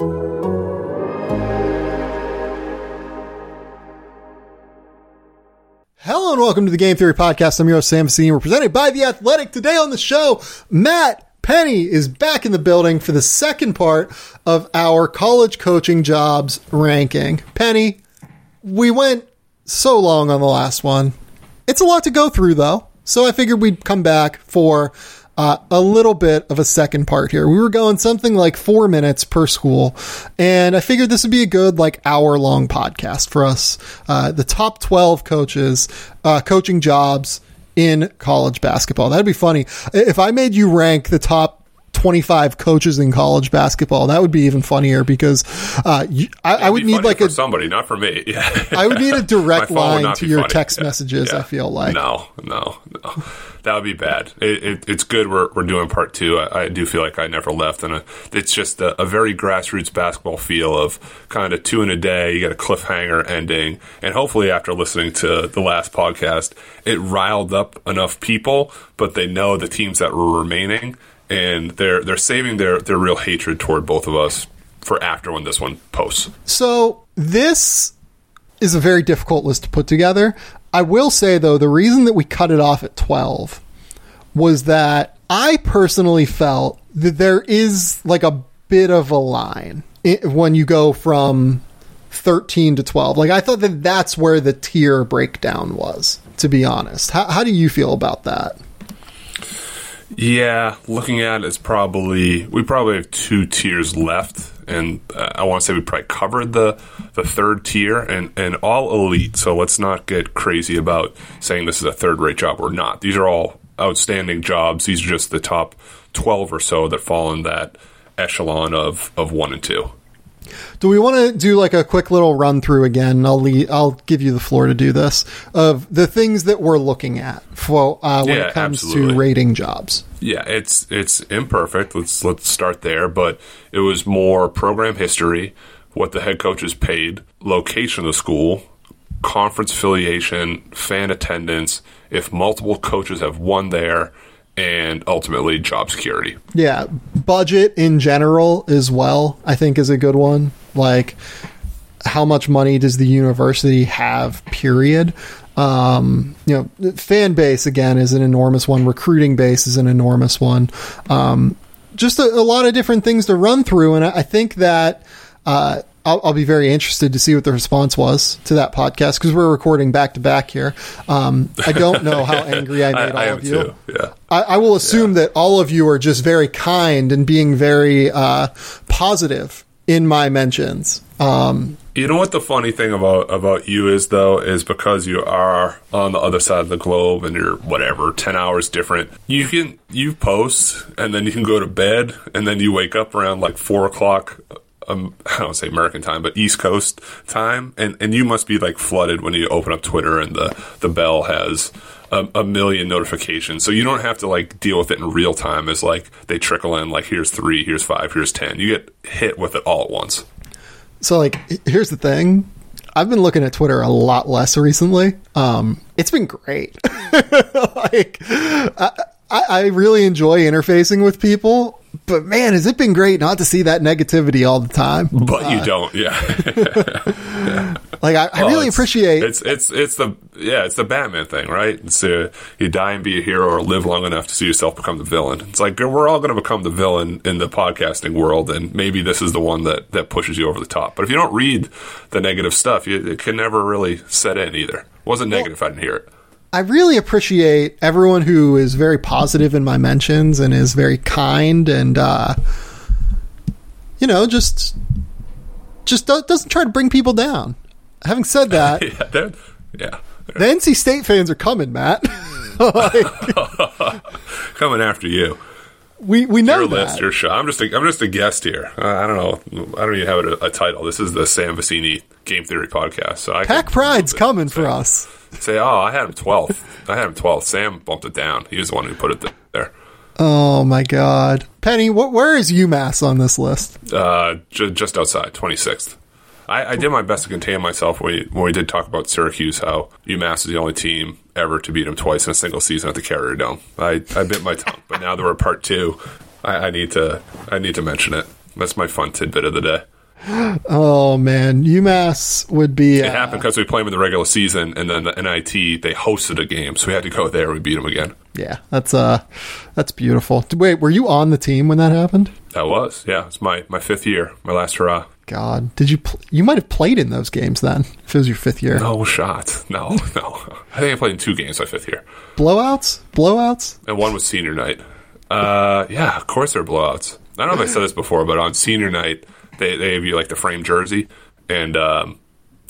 Hello and welcome to the Game Theory Podcast. I'm your host, Sam Vecenie. We're presented by The Athletic. Today on the show, Matt Penny is back in the building for the second part of our college coaching jobs ranking. Penny, we went so long on the last one. It's a lot to go through, though. So I figured we'd come back for uh, a little bit of a second part here. We were going something like four minutes per school, and I figured this would be a good like hour long podcast for us. Uh, the top twelve coaches, uh, coaching jobs in college basketball. That'd be funny if I made you rank the top 25 coaches in college basketball. That would be even funnier because uh, you, I, I, would need like a somebody, not for me. Yeah. I would need a direct line to your funny. text yeah. messages. Yeah. I feel like no, no, no, that would be bad. It, it, it's good we're, we're doing part two. I, I, do feel like I never left, and it's just a, a, very grassroots basketball feel of kind of two in a day. You get a cliffhanger ending, and hopefully after listening to the last podcast, it riled up enough people, but they know the teams that were remaining and they're they're saving their their real hatred toward both of us for after when this one posts. So this is a very difficult list to put together. I will say though, the reason that we cut it off at twelve was that I personally felt that there is like a bit of a line when you go from 13 to 12. Like I thought that that's where the tier breakdown was, to be honest. How, how do you feel about that? Yeah, looking at it, it's probably we probably have two tiers left, and uh, I want to say we probably covered the the third tier and and all elite. So let's not get crazy about saying this is a third rate job or not. These are all outstanding jobs. These are just the top twelve or so that fall in that echelon of of one and two. Do we want to do like a quick little run through again? I'll leave, I'll give you the floor to do this of the things that we're looking at for uh, when yeah, it comes absolutely. to rating jobs. Yeah, it's it's imperfect. Let's let's start there, but it was more program history, what the head coach is paid, location of the school, conference affiliation, fan attendance, if multiple coaches have won there, and ultimately job security. Yeah, budget in general as well, I think is a good one. Like how much money does the university have period um, you know fan base again is an enormous one recruiting base is an enormous one um, just a, a, lot of different things to run through and i, I think that uh, I'll, I'll, be very interested to see what the response was to that podcast because we're recording back to back here. Um, I don't know how angry I made I, all I of you. Too. Yeah. I, I, will assume yeah. that all of you are just very kind and being very uh, positive in my mentions. Um, you know what the funny thing about about you is though is because you are on the other side of the globe and you're whatever ten hours different. You can you post and then you can go to bed and then you wake up around like four o'clock um, I don't say American time, but East Coast time, and, and you must be like flooded when you open up Twitter and the, the bell has a, a, million notifications. So you don't have to like deal with it in real time as like they trickle in, like here's three, here's five, here's 10. You get hit with it all at once. So, like, here's the thing I've been looking at Twitter a lot less recently. Um, it's been great. like, I, I really enjoy interfacing with people but man, has it been great not to see that negativity all the time? But uh, you don't, yeah. yeah. Like I, I really it's, appreciate it's it's it's the yeah it's the Batman thing, right? It's uh, you die and be a hero, or live long enough to see yourself become the villain. It's like we're all going to become the villain in the podcasting world, and maybe this is the one that that pushes you over the top. But if you don't read the negative stuff, you, it can never really set in either. It wasn't negative well, if I didn't hear it. I really appreciate everyone who is very positive in my mentions and is very kind and uh, you know just just doesn't try to bring people down. Having said that, yeah, yeah, the NC State fans are coming, Matt. like, coming after you. We we know your that. list, your show. I'm just a, I'm just a guest here. Uh, I don't know. I don't even have a, a, title. This is the Sam Vecenie Game Theory podcast. So I Pack Pride's coming for us say, "Oh, I had him 12th. I had him 12th. Sam bumped it down. He was the one who put it there." Oh my God, Penny, wh- where is UMass on this list? Uh, ju- just outside, 26th. I, I, did my best to contain myself when we, when we did talk about Syracuse, how UMass is the only team ever to beat them twice in a single season at the Carrier Dome. I, I bit my tongue, but now that we're part two, I, I need to I need to mention it. That's my fun tidbit of the day. Oh man, UMass would be. It uh, happened because we played them in the regular season, and then the NIT they hosted a game, so we had to go there. and We beat them again. Yeah, that's uh, that's beautiful. Wait, were you on the team when that happened? That was yeah. It's my my fifth year, my last hurrah. God, did you? Pl- you might have played in those games then. If it was your fifth year, No shot. No, no. I think I played in two games my fifth year, blowouts, blowouts. and one was senior night. Uh, yeah, of course they're blowouts. I don't know if I said this before, but on senior night they they have you like the frame jersey, and um,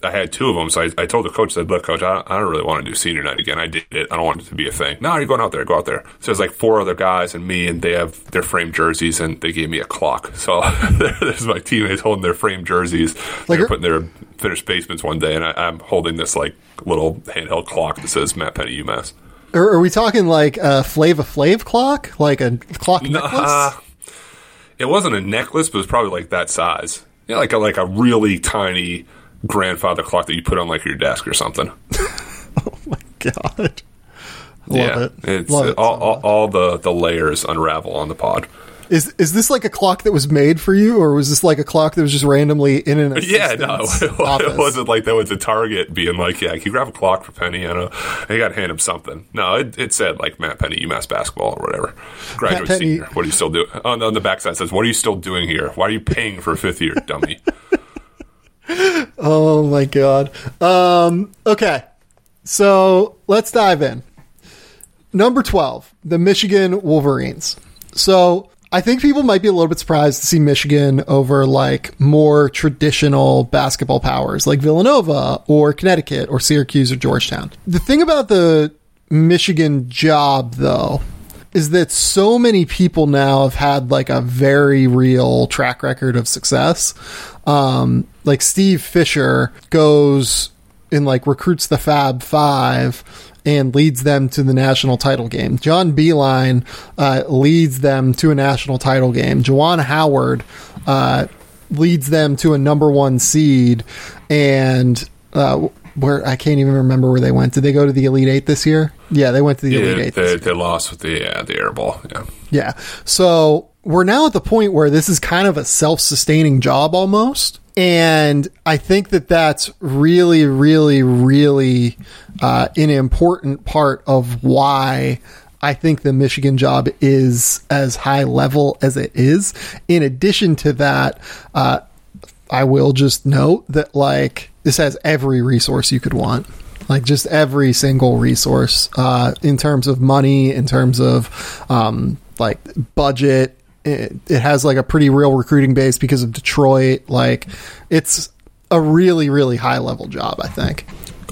I had two of them. So I, I told the coach, I said, "Look, coach, I don't, I don't really want to do senior night again. I did it. I don't want it to be a thing. No, you're going out there. Go out there." So there's like four other guys and me, and they have their framed jerseys, and they gave me a clock. So there's my teammates holding their framed jerseys. Like They're putting their finished basements one day, and I, I'm holding this like little handheld clock that says Matt Penny UMass. Or are we talking like a Flava Flav clock, like a clock necklace? Uh, it wasn't a necklace, but it was probably like that size. Yeah, like a like a really tiny grandfather clock that you put on like your desk or something. Oh my god, love yeah, it. it's love uh, it. all, so all, all the the layers unravel on the pod. Is is this like a clock that was made for you, or was this like a clock that was just randomly in an Yeah, no, it, wasn't like that was a Target being like, "Yeah, can you grab a clock for Penny?" I know. I got to hand him something. No, it, it said like Matt Penny, UMass basketball or whatever. Graduate senior. What are you still doing? On, oh, on the backside it says, "What are you still doing here? Why are you paying for a fifth year, dummy?" Oh my god. Um, okay, so let's dive in. Number twelve, the Michigan Wolverines. So I think people might be a little bit surprised to see Michigan over like more traditional basketball powers like Villanova or Connecticut or Syracuse or Georgetown. The thing about the Michigan job though is that so many people now have had like a very real track record of success. Um, like Steve Fisher goes and like recruits the Fab Five and leads them to the national title game. John Beilein uh, leads them to a national title game. Juwan Howard uh, leads them to a number one seed, and uh, where I can't even remember where they went. Did they go to the Elite Eight this year? Yeah, they went to the Elite yeah, Eight. this they, they lost with the uh, the air ball. Yeah. yeah. So we're now at the point where this is kind of a self sustaining job almost. And I think that that's really, really, really uh, an important part of why I think the Michigan job is as high level as it is. In addition to that, uh, I will just note that like this has every resource you could want. Like just every single resource uh, in terms of money, in terms of um, like budget. It, it has like a pretty real recruiting base because of Detroit. Like it's a really, really high level job. I think.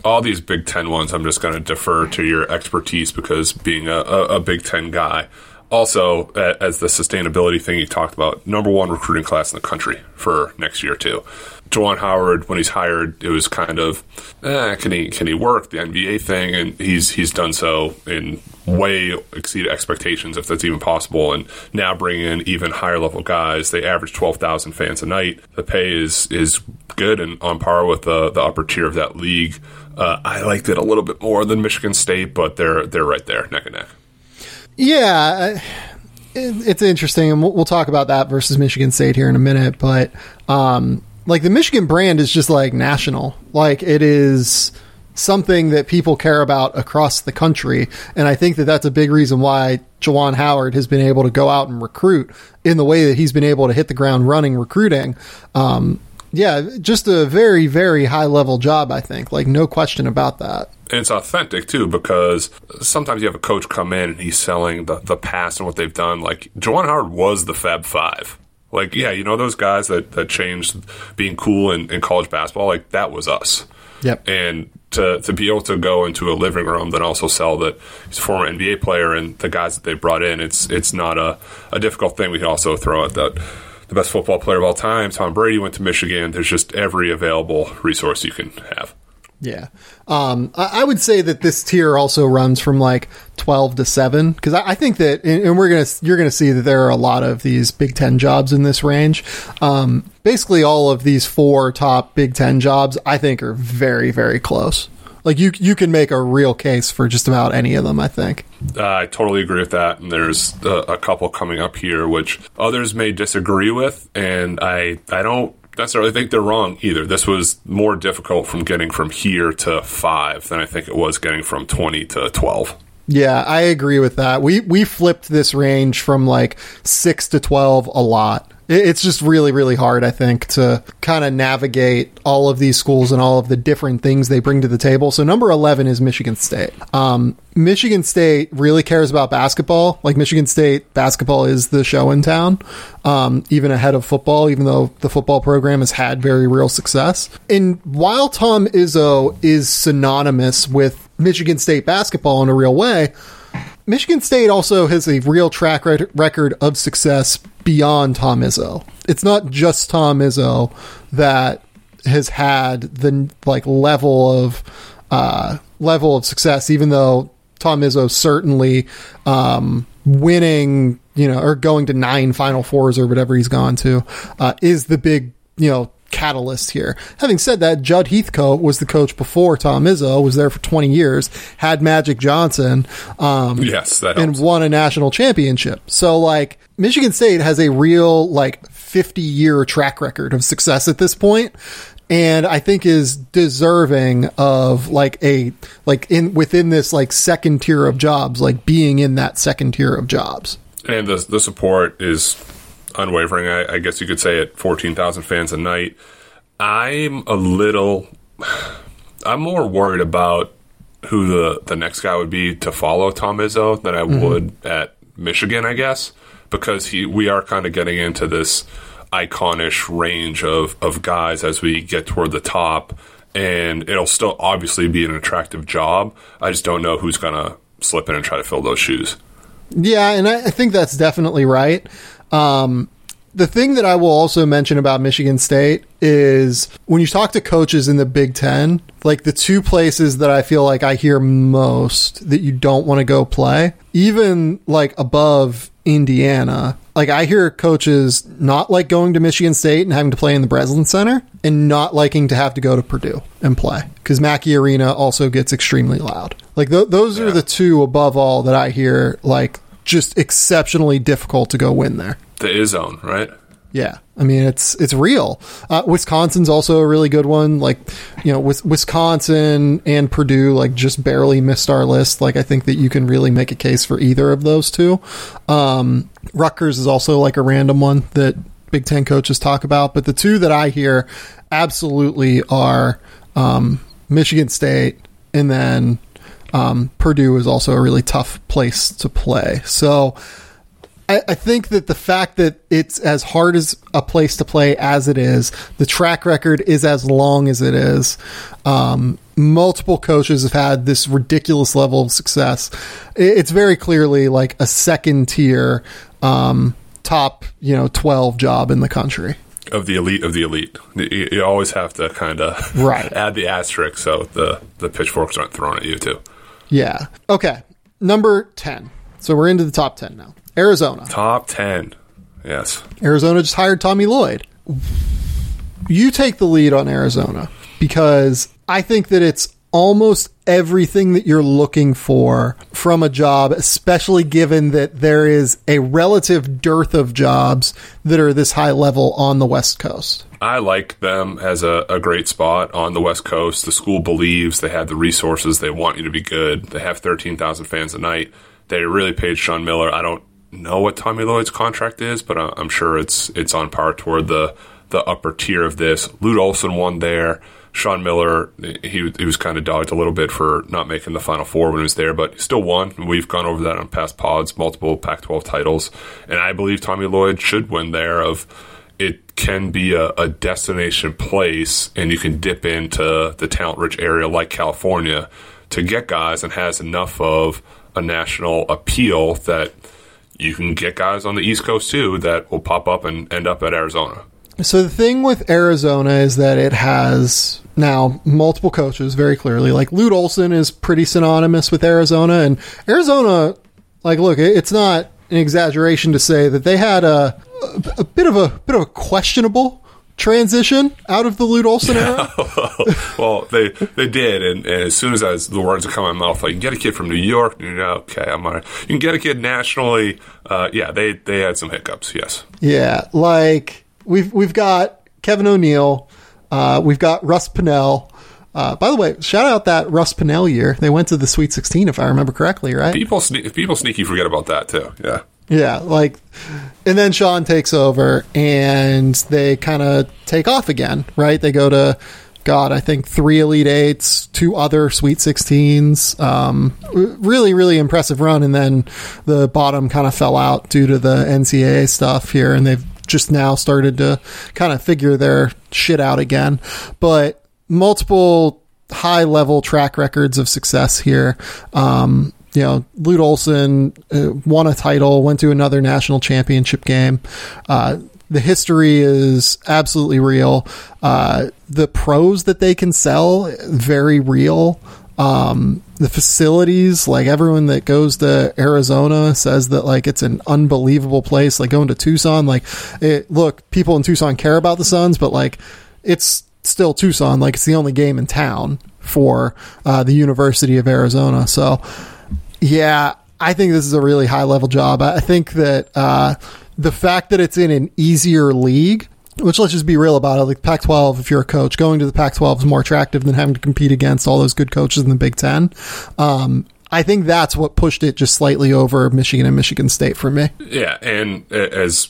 all these Big Ten ones, I'm just going to defer to your expertise because being a, a, a Big Ten guy. Also, as the sustainability thing you talked about, number one recruiting class in the country for next year too. Juwan Howard, when he's hired, it was kind of, eh, can he can he work the NBA thing? And he's he's done so in way exceeded expectations, if that's even possible. And now bringing in even higher level guys, they average twelve thousand fans a night. The pay is is good and on par with the the upper tier of that league. Uh, I liked it a little bit more than Michigan State, but they're they're right there, neck and neck. Yeah, it's interesting, and we'll talk about that versus Michigan State here in a minute. But um, like the Michigan brand is just like national, like it is something that people care about across the country, and I think that that's a big reason why Juwan Howard has been able to go out and recruit in the way that he's been able to hit the ground running recruiting. Um, yeah, just a very, very high level job, I think. Like, no question about that. And it's authentic too because sometimes you have a coach come in and he's selling the, the past and what they've done. Like Juwan Howard was the Fab Five. Like, yeah, you know those guys that, that changed being cool in, in college basketball? Like that was us. Yep. And to, to be able to go into a living room then also sell that he's a former NBA player and the guys that they brought in, it's it's not a, a difficult thing. We can also throw out that the best football player of all time, Tom Brady, went to Michigan. There's just every available resource you can have. Yeah. Um, I, I would say that this tier also runs from like 12 to 7 because I, I think that, and, and we're going to, you're going to see that there are a lot of these Big Ten jobs in this range. Um, basically, all of these four top Big Ten jobs, I think, are very, very close. Like you you can make a real case for just about any of them. I think. Uh, I totally agree with that. And there's a, a couple coming up here which others may disagree with, and I I don't necessarily think they're wrong either. This was more difficult from getting from here to five than I think it was getting from 20 to 12. Yeah, I agree with that. We we flipped this range from like six to twelve a lot. It's just really, really hard, I think, to kind of navigate all of these schools and all of the different things they bring to the table. So, number 11 is Michigan State. Um, Michigan State really cares about basketball. Like, Michigan State basketball is the show in town, um, even ahead of football, even though the football program has had very real success. And while Tom Izzo is synonymous with Michigan State basketball in a real way, Michigan State also has a real track record of success beyond Tom Izzo. It's not just Tom Izzo that has had the like level of uh, level of success, even though Tom Izzo certainly um, winning, you know, or going to nine Final Fours or whatever he's gone to, uh, is the big, you know, catalyst here. Having said that, Judd Heathcote was the coach before Tom Izzo, was there for 20 years, had Magic Johnson, um, yes, that and won a national championship. So like Michigan State has a real like 50 year track record of success at this. And I think is deserving of like a like in within this like second tier of jobs, like being in that second tier of jobs. And the the support is unwavering. I, I guess you could say at 14,000 fans a night. I'm a little, I'm more worried about who the, the next guy would be to follow Tom Izzo than I mm-hmm. would at Michigan, I guess, because he we are kind of getting into this iconish range of, of guys as we get toward the top. And it'll still obviously be an attractive job. I just don't know who's going to slip in and try to fill those shoes. Yeah, and I, I think that's definitely right. Um, the thing that I will also mention about Michigan State is when you talk to coaches in the Big Ten, like the two places that I feel like I hear most that you don't want to go play, even like above Indiana, like I hear coaches not like going to Michigan State and having to play in the Breslin Center and not liking to have to go to Purdue and play because Mackey Arena also gets extremely loud. Like th- those yeah. are the two above all that I hear like just exceptionally difficult to go win there. The Izzone, right? Yeah, I mean it's it's real. Uh, Wisconsin's also a really good one. Like you know, with Wisconsin and Purdue, like just barely missed our list. Like I think that you can really make a case for either of those two. Um, Rutgers is also like a random one that Big Ten coaches talk about, but the two that I hear absolutely are um, Michigan State and then um, Purdue is also a really tough place to play. So I, I, think that the fact that it's as hard as a place to play as it is, the track record is as long as it is. Um, multiple coaches have had this ridiculous level of success. It's very clearly like a second tier, um, top, you know, 12 job in the country of the elite of the elite. You, always have to kind of right. add the asterisk so the the pitchforks aren't thrown at you too. Yeah. Okay. Number 10. So we're into the top 10 now. Arizona. Top 10. Yes. Arizona just hired Tommy Lloyd. You take the lead on Arizona because I think that it's almost everything that you're looking for from a job, especially given that there is a relative dearth of jobs that are this high level on the West Coast. I like them as a, a, great spot on the West Coast. The school believes they have the resources. They want you to be good. They have 13,000 fans a night. They really paid Sean Miller. I don't know what Tommy Lloyd's contract is, but I'm sure it's it's on par toward the the upper tier of this. Lute Olson won there. Sean Miller, he, he was kind of dogged a little bit for not making the Final Four when he was there, but still won. We've gone over that on past pods, multiple Pac 12 titles. And I believe Tommy Lloyd should win there of it can be a, a destination place and you can dip into the talent rich area like California to get guys and has enough of a national appeal that you can get guys on the East Coast too that will pop up and end up at Arizona. So the thing with Arizona is that it has now multiple coaches very clearly. Like Lute Olson is pretty synonymous with Arizona, and Arizona, like, look, it's not an exaggeration to say that they had a a bit of a bit of a questionable transition out of the Lute Olson era? well, they they did, and, and as soon as I was, the words would come out of my mouth, like you get a kid from New York, you know, okay, I'm all right. You can get a kid nationally. Uh, yeah, they they had some hiccups. Yes. Yeah, like we've we've got Kevin O'Neill, uh, we've got Russ Pennell. Uh, by the way, shout out that Russ Pennell year. They went to the Sweet 16, if I remember correctly, right? People sne- people sneaky forget about that too. Yeah. Yeah, like, and then Sean takes over and they kind of take off again, right? They go to, God, I think three Elite Eights, two other Sweet 16s. Um, really, really impressive run. And then the bottom kind of fell out due to the NCAA stuff here. And they've just now started to kind of figure their shit out again. But multiple high level track records of success here. Um, you know, Lute Olson uh, won a title, went to another national championship game. Uh, the history is absolutely real. Uh, the pros that they can sell, very real. Um, the facilities, like everyone that goes to Arizona says that like it's an unbelievable place. Like going to Tucson, like it, look, people in Tucson care about the Suns, but like it's still Tucson. Like it's the only game in town for uh, the University of Arizona. So yeah, I think this is a really high level job. I think that uh, the fact that it's in an easier league, which let's just be real about it, like Pac 12, if you're a coach, going to the Pac 12 is more attractive than having to compete against all those good coaches in the Big Ten. Um, I think that's what pushed it just slightly over Michigan and Michigan State for me. Yeah, and as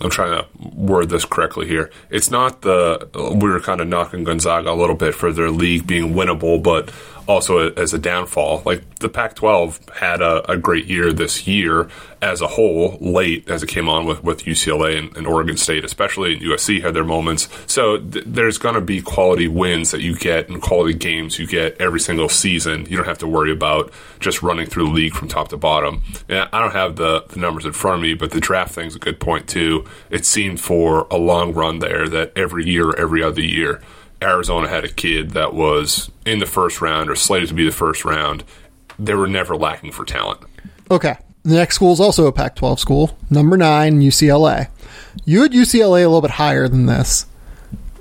I'm trying to word this correctly here. It's not the we were kind of knocking Gonzaga a little bit for their league being winnable, but also as a downfall. Like the Pac-12 had a, a, great year this year as a whole, late as it came on with, with UCLA and, and Oregon State, especially and USC had their moments. So th- there's going to be quality wins that you get and quality games you get every single season. You don't have to worry about just running through the league from top to bottom. And I don't have the, the numbers in front of me, but the draft thing's a good point too. It seemed for a long run there that every year, every other year, Arizona had a kid that was in the first round or slated to be the first round. They were never lacking for talent. Okay. The next school is also a Pac 12 school, number nine, UCLA. You had UCLA a little bit higher than this.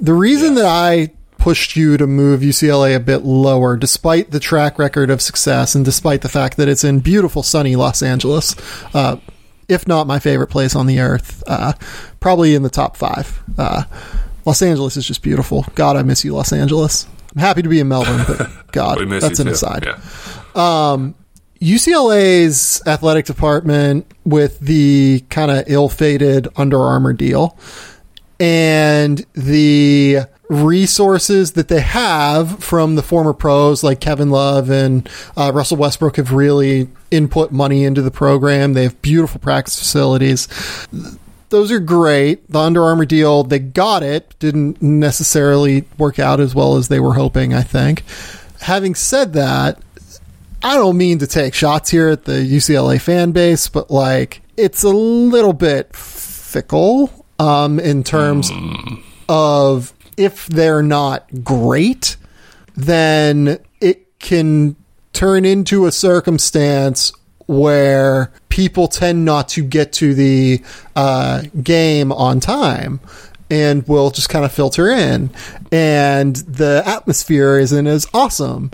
The reason yes. that I pushed you to move UCLA a bit lower, despite the track record of success and despite the fact that it's in beautiful, sunny Los Angeles, uh, if not my favorite place on the earth, uh, probably in the top five. Uh, Los Angeles is just beautiful. God, I miss you, Los Angeles. I'm happy to be in Melbourne, but God, that's an too. aside. Yeah. Um, UCLA's athletic department with the kind of ill-fated Under Armour deal and the resources that they have from the former pros like Kevin Love and uh, Russell Westbrook have really input money into the program. They have beautiful practice facilities those are great. The Under Armour deal, they got it, didn't necessarily work out as well as they were hoping, I think. Having said that, I don't mean to take shots here at the UCLA fan base, but like it's a little bit fickle um, in terms mm. of if they're not great, then it can turn into a circumstance where people tend not to get to the uh, game on time and will just kind of filter in. And the atmosphere isn't as awesome.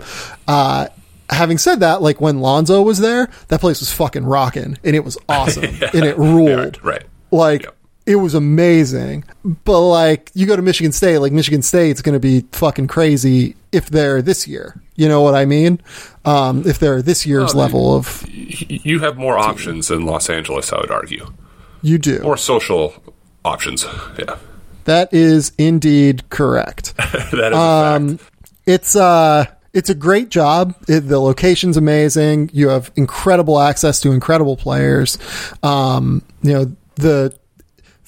Uh, having said that like when lonzo was there that place was fucking rocking and it was awesome yeah. and it ruled. Yeah, right. Like yep it was amazing. But like you go to Michigan State, like Michigan State's going to be fucking crazy if they're this year. You know what I mean? Um, if they're this year's level of, you have more options than Los Angeles. I would argue. You do more social options. Yeah, that is indeed correct. that is um, It's uh it's a great job. It, the location's amazing. You have incredible access to incredible players. Um, you know, the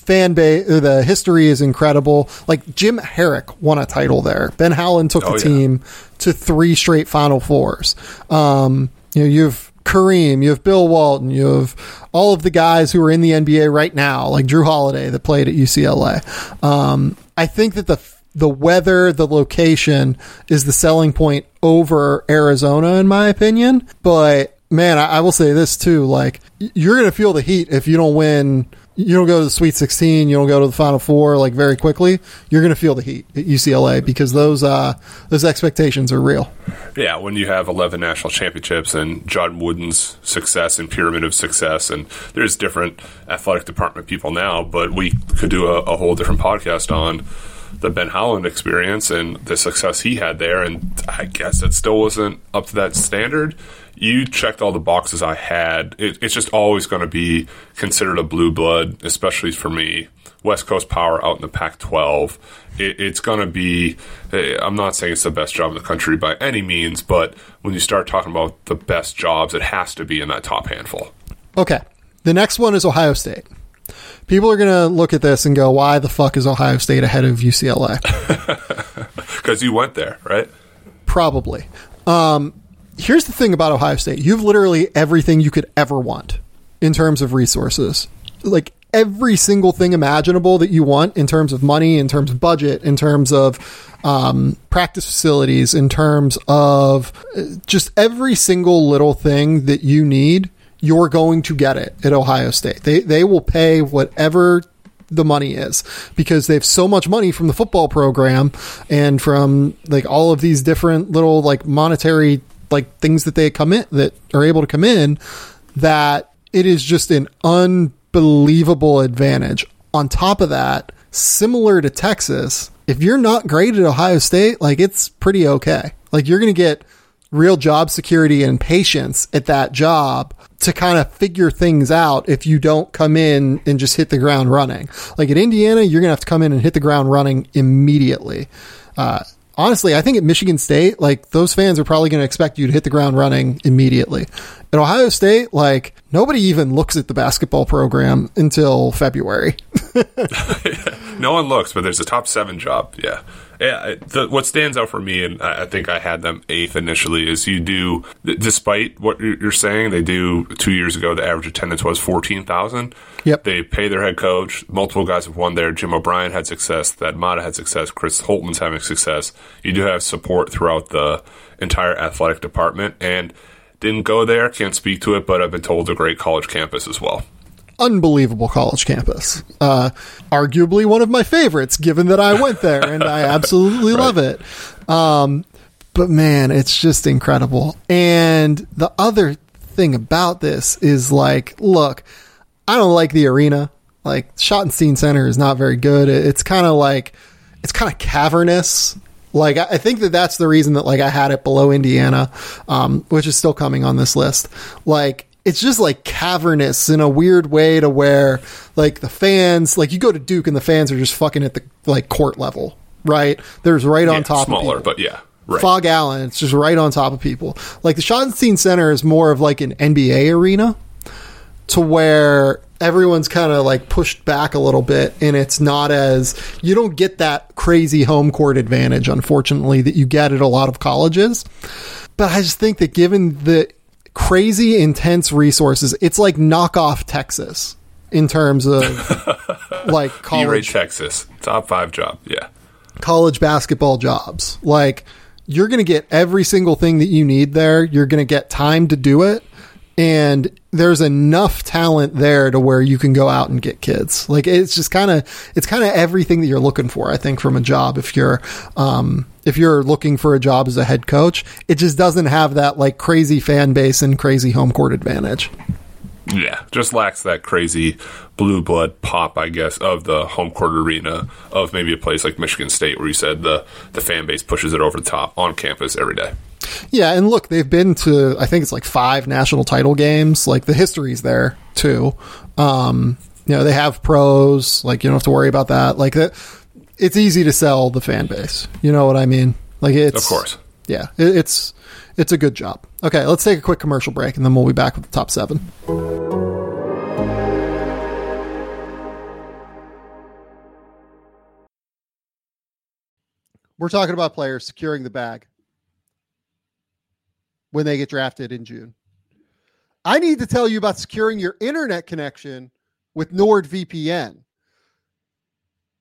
fan base, uh, the history is incredible. Like Jim Harrick won a title there. Ben Howland took oh, the team yeah. to three straight Final Fours. Um, you know, you have Kareem, you have Bill Walton, you have all of the guys who are in the NBA right now, like Jrue Holiday that played at UCLA. Um, I think that the the weather, the location is the selling point over Arizona, in my opinion. But man, I, I will say this too: like you're going to feel the heat if you don't win you don't go to the Sweet 16, you don't go to the Final Four like very quickly, you're going to feel the heat at UCLA because those uh, those expectations are real. Yeah, when you have 11 national championships and John Wooden's success and pyramid of success, and there's different athletic department people now, but we could do a, a whole different podcast on the Ben Howland experience and the success he had there. And I guess it still wasn't up to that standard you checked all the boxes I had. It, it's just always going to be considered a blue blood, especially for me. West Coast Power out in the Pac 12. It, it's going to be, eh, I'm not saying it's the best job in the country by any means, but when you start talking about the best jobs, it has to be in that top handful. Okay. The next one is Ohio State. People are going to look at this and go, why the fuck is Ohio State ahead of UCLA? Because you went there, right? Probably. Um, here's the thing about Ohio State. You've literally everything you could ever want in terms of resources. Like every single thing imaginable that you want in terms of money, in terms of budget, in terms of um, practice facilities, in terms of uh, just every single little thing that you need, you're going to get it at Ohio State. They they will pay whatever the money is because they have so much money from the football program and from like all of these different little like monetary like things that they come in that are able to come in that it is just an unbelievable advantage. On top of that, similar to Texas, if you're not great at Ohio State, like it's pretty okay. Like you're going to get real job security and patience at that job to kind of figure things out if you don't come in and just hit the ground running. Like at Indiana, you're going to have to come in and hit the ground running immediately. Uh, honestly, I think at Michigan State, like those fans are probably going to expect you to hit the ground running immediately. At Ohio State, like nobody even looks at the basketball program until February. no one looks, but there's a top seven job. Yeah yeah, the, what stands out for me, and I think I had them eighth initially, is you do, despite what you're saying, they do two years ago, the average attendance was 14,000. Yep. They pay their head coach. Multiple guys have won there. Jim O'Brien had success. Thad Matta had success. Chris Holtmann's having success. You do have support throughout the entire athletic department. And didn't go there, can't speak to it, but I've been told a great college campus as well unbelievable college campus. Uh, arguably one of my favorites, given that I went there and I absolutely right. love it. Um, but man, it's just incredible. And the other thing about this is like, look, I don't like the arena. Like Schottenstein Center is not very good. It's kind of like, it's kind of cavernous. Like I think that that's the reason that like I had it below Indiana, um, which is still coming on this list. Like it's just like cavernous in a weird way to where like the fans like you go to Duke and the fans are just fucking at the like court level, right? There's right on top of smaller, but yeah. Right. Phog Allen, it's just right on top of people. Like the Schottenstein Center is more of like an NBA arena to where everyone's kind of like pushed back a little bit and it's not as you don't get that crazy home court advantage unfortunately that you get at a lot of colleges. But I just think that given the crazy intense resources. It's like knockoff Texas in terms of like college Texas top five job. Yeah, college basketball jobs. Like you're going to get every single thing that you need there. You're going to get time to do it. And there's enough talent there to where you can go out and get kids. Like it's just kind of, it's kind of everything that you're looking for, I think, from a job. If you're, um, if you're looking for a job as a head coach. It just doesn't have that like crazy fan base and crazy home court advantage. Yeah, just lacks that crazy blue blood pop, I guess, of the home court arena of maybe a place like Michigan State, where you said the the fan base pushes it over the top on campus every day. Yeah, and look, they've been to I think it's like five national title games. Like the history's there too. Um, you know, they have pros. Like you don't have to worry about that. Like that it's easy to sell the fan base. You know what I mean? Like it's of course. Yeah, it, it's it's a good job. Okay, let's take a quick commercial break and then we'll be back with the top seven. We're talking about players securing the bag when they get drafted in June. I need to tell you about securing your internet connection with NordVPN.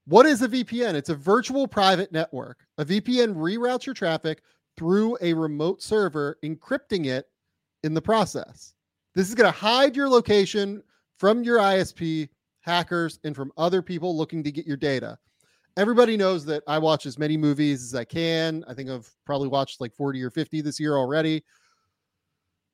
What is a VPN? It's a virtual private network. A VPN reroutes your traffic through a remote server, encrypting it in the process. This is going to hide your location from your ISP, hackers, and from other people looking to get your data. Everybody knows that I watch as many movies as I can. I think I've probably watched like 40 or 50 this year already.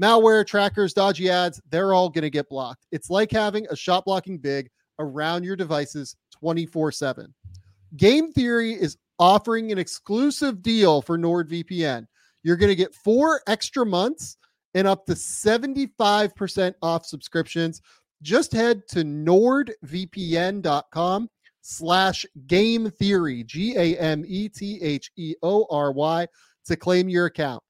Malware, trackers, dodgy ads, they're all going to get blocked. It's like having a shot blocking big around your devices 24 7. Game Theory is offering an exclusive deal for NordVPN. You're going to get four extra months and up to 75% off subscriptions. Just head to nordvpn.com slash game theory, G A M E T H E O R Y, to claim your account.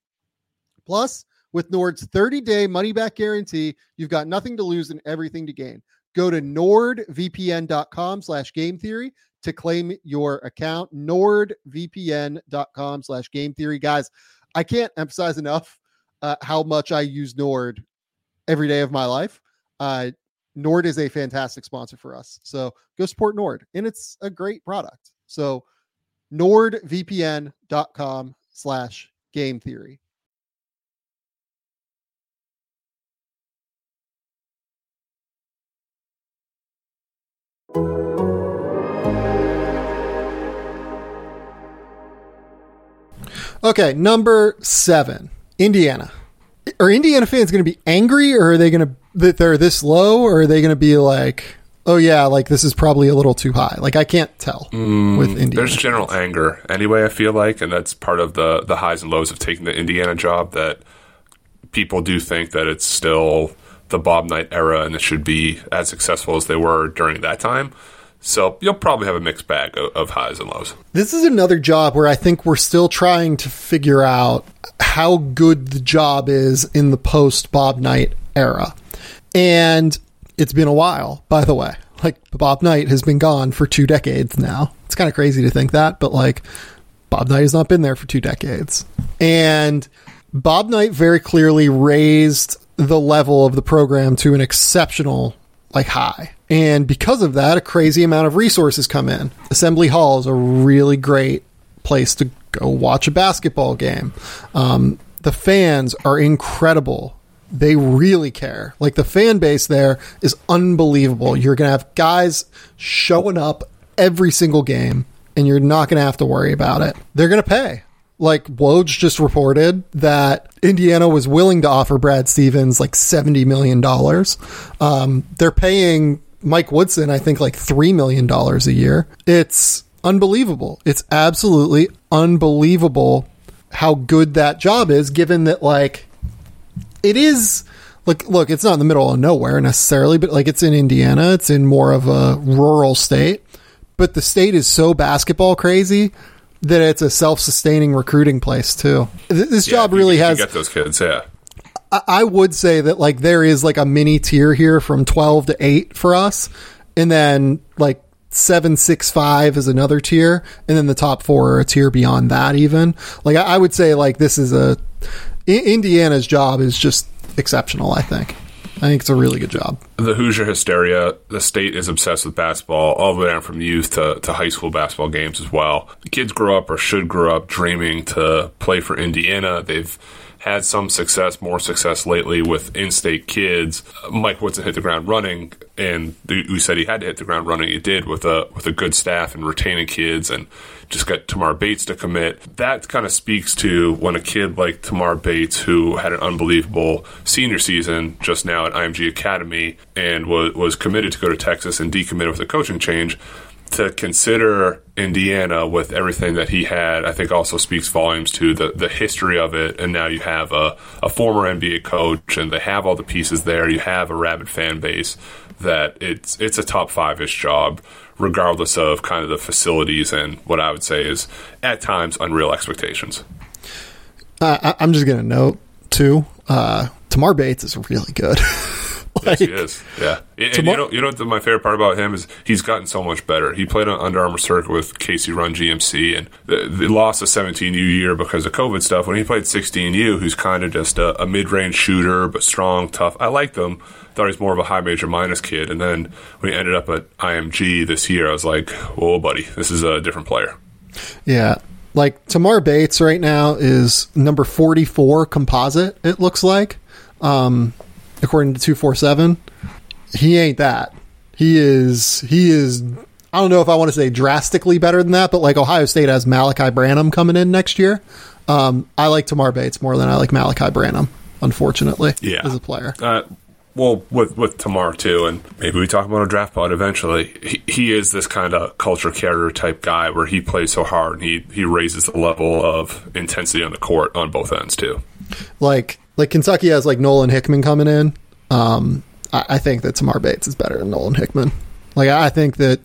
Plus, with Nord's 30 day money back guarantee, you've got nothing to lose and everything to gain. Go to nordvpn.com slash game theory to claim your account. Nordvpn.com slash game theory. Guys, I can't emphasize enough uh, how much I use Nord every day of my life. Uh, Nord is a fantastic sponsor for us. So go support Nord, and it's a great product. So nordvpn.com slash game theory. Okay, number seven, Indiana. Are Indiana fans going to be angry, or are they going to that they're this low, or are they going to be like, oh yeah, like this is probably a little too high? Like I can't tell Mm, with Indiana. There's general anger anyway. I feel like, and that's part of the the highs and lows of taking the Indiana job. That people do think that it's still the Bob Knight era, and it should be as successful as they were during that time. So you'll probably have a mixed bag of, of highs and lows. This is another job where I think we're still trying to figure out how good the job is in the post Bob Knight era. And it's been a while, by the way. Like Bob Knight has been gone for two decades now. It's kind of crazy to think that, but like Bob Knight has not been there for two decades. And Bob Knight very clearly raised the level of the program to an exceptional like high. And because of that, a crazy amount of resources come in. Assembly Hall is a really great place to go watch a basketball game. Um, the fans are incredible. They really care. Like the fan base there is unbelievable. You're going to have guys showing up every single game, and you're not going to have to worry about it. They're going to pay. Like Woj just reported that Indiana was willing to offer Brad Stevens like seventy million dollars. Um, they're paying Mike Woodson, I think, like three million dollars a year. It's unbelievable. It's absolutely unbelievable how good that job is, given that like it is like look, it's not in the middle of nowhere necessarily, but like it's in Indiana. It's in more of a rural state. But the state is so basketball crazy that it's a self-sustaining recruiting place too. This Yeah, job you- really you has get those kids. Yeah, I- I would say that like there is like a mini tier here from 12 to 8 for us and then like 765 is another tier and then the top 4 are a tier beyond that even like I, I would say like this is a I- Indiana's job is just exceptional I think I think it's a really good job the Hoosier hysteria. The state is obsessed with basketball, all the way down from youth to, to high school basketball games as well. Kids grow up or should grow up dreaming to play for Indiana. They've had some success, more success lately with in-state kids. Mike Woodson hit the ground running, and we said he had to hit the ground running. He did with a with a good staff and retaining kids, and just got Tamar Bates to commit. That kind of speaks to when a kid like Tamar Bates, who had an unbelievable senior season just now at IMG Academy and was was committed to go to Texas and decommitted with a coaching change to consider Indiana with everything that he had, I think also speaks volumes to the, the history of it. And now you have a, a former NBA coach, and they have all the pieces there. You have a rabid fan base that it's it's a top five ish job, regardless of kind of the facilities and what I would say is at times unreal expectations. Uh, I, I'm just gonna note too. Uh, Tamar Bates is really good. Yes, he is. Yeah, and Tomorrow- you know, you know what my favorite part about him is he's gotten so much better. He played on Under Armour circuit with KC Run GMC, and the, they lost a 17U year because of COVID stuff. When he played 16U, who's kind of just a, a mid range shooter but strong, tough. I liked him. Thought he's more of a high major minus kid, and then when he ended up at IMG this year, I was like, "Whoa, buddy, this is a different player." Yeah. Like Tamar Bates right now is number 44 composite, it looks like, um, according to 247. He ain't that. He is, he is, I don't know if I want to say drastically better than that, but like Ohio State has Malaki Branham coming in next year. Um, I like Tamar Bates more than I like Malaki Branham, unfortunately, Yeah. as a player. Uh, well, with with Tamar too, and maybe we talk about a draft pod eventually. He, he is this kind of culture carrier type guy where he plays so hard and he he raises the level of intensity on the court on both ends too. like like Kentucky has like Nolan Hickman coming in. Um, I, I think that Tamar Bates is better than Nolan Hickman. Like I think that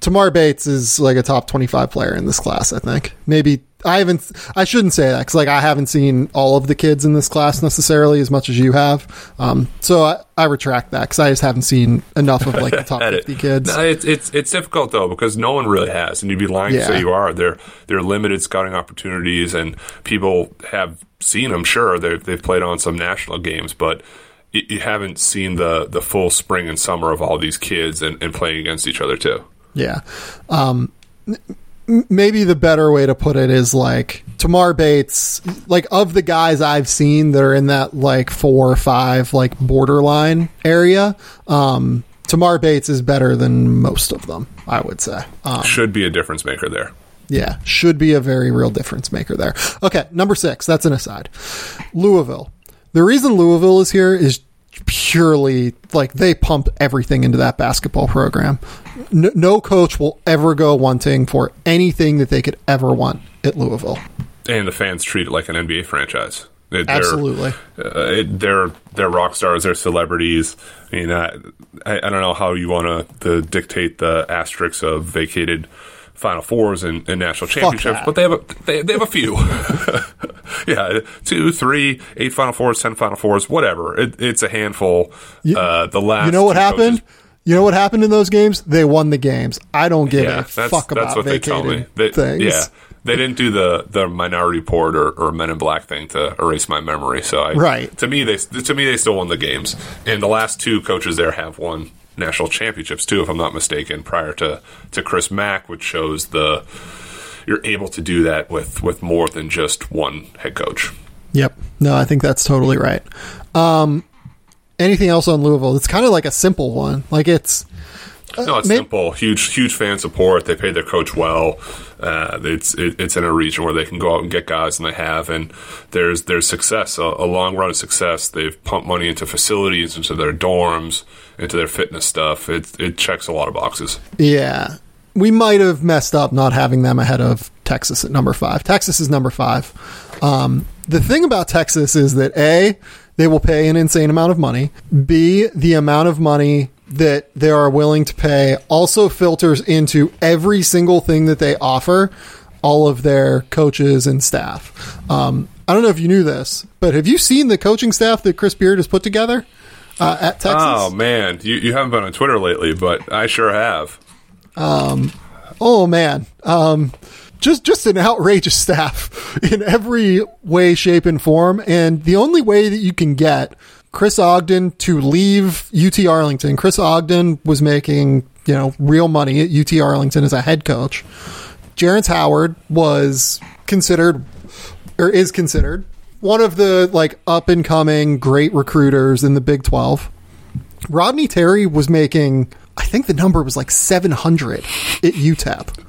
Tamar Bates is like a top twenty five player in this class. I think maybe I haven't. I shouldn't say that because like I haven't seen all of the kids in this class necessarily as much as you have. Um, so I, I retract that because I just haven't seen enough of like the top fifty kids. No, it's it's it's difficult though because no one really has, and you'd be lying to say you are. They're they're limited scouting opportunities, and people have seen them. Sure, they they've played on some national games, but. You you haven't seen the, the full spring and summer of all these kids and, and playing against each other too. Yeah. Um, maybe the better way to put it is like Tamar Bates, like of the guys I've seen that are in that like four or five like borderline area, um, Tamar Bates is better than most of them, I would say. Um, Should be a difference maker there. yeah, should be a very real difference maker there. Okay, number six, that's an aside. Louisville. The reason Louisville is here is purely like they pump everything into that basketball program. No, no coach will ever go wanting for anything that they could ever want at Louisville. and the fans treat it like an NBA franchise. They- They're, Absolutely. uh, it, they're they're rock stars. They're celebrities. I mean, I, I, I don't know how you want to dictate the asterisks of vacated Final Fours and, and national championships, but they have a they, they have a few. yeah, two, three, eight Final Fours, ten Final Fours, whatever. It, it's a handful. uh, the last, You know what happened? coaches- You know what happened in those games? They won the games. I don't give yeah, a fuck that's about what they tell me. They, things. Yeah, they didn't do the the Minority Report or, or Men in Black thing to erase my memory. So I, Right. to me, they to me they still won the games, and the last two coaches there have won national championships too, if I'm not mistaken. Prior to to Chris Mack, which shows the you're able to do that with with more than just one head coach. Yep. No, I think that's totally right. Um, anything else on Louisville? It's kind of like a simple one. Like it's No, it's simple. Huge, huge fan support. They pay their coach well. Uh, it's it, it's in a region where they can go out and get guys, and they have. And there's there's success, a, a long run of success. They've pumped money into facilities, into their dorms, into their fitness stuff. It it checks a lot of boxes. yeah. We might have messed up not having them ahead of Texas at number five. Texas is number five. Um, the thing about Texas is that a they will pay an insane amount of money. B the amount of money that they are willing to pay also filters into every single thing that they offer all of their coaches and staff. Um, I don't know if you knew this, but have you seen the coaching staff that Chris Beard has put together uh, at Texas? Oh man, you you haven't been on Twitter lately, but I sure have. Um, Oh man, um, just just an outrageous staff in every way, shape, and form. And the only way that you can get Chris Ogden to leave UT Arlington, Chris Ogden was making you know real money at UT Arlington as a head coach. Jerrance Howard was considered or is considered one of the like up and coming great recruiters in the Big Twelve. Rodney Terry was making, I think the number was like 700 at UTEP.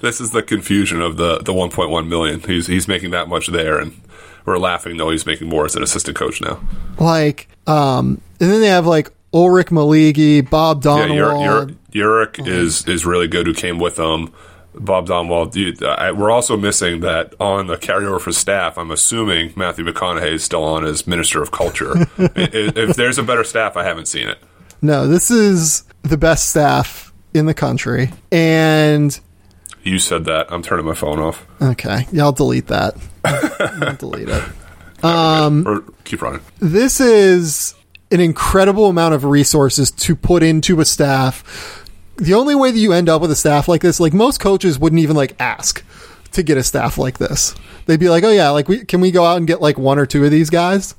This is the confusion of the the 1.1 million. He's he's making that much there, and we're laughing though he's making more as an assistant coach now. Like, um, and then they have like Ulric Maligi, Bob Yeah, Donald. you're you're Ulric is is really good. Who came with them? Bob Donewald. Dude, I, we're also missing that on the carryover for staff. I'm assuming Matthew McConaughey is still on as Minister of Culture. if, if there's a better staff, I haven't seen it. No, this is the best staff in the country. And You said that. I'm turning my phone off. okay, yeah, I'll delete that. I'll delete it. Um, or keep running. This is an incredible amount of resources to put into a staff. The only way that you end up with a staff like this, like most coaches wouldn't even like ask to get a staff like this. They'd be like, "Oh yeah, like we can we go out and get like one or two of these guys?"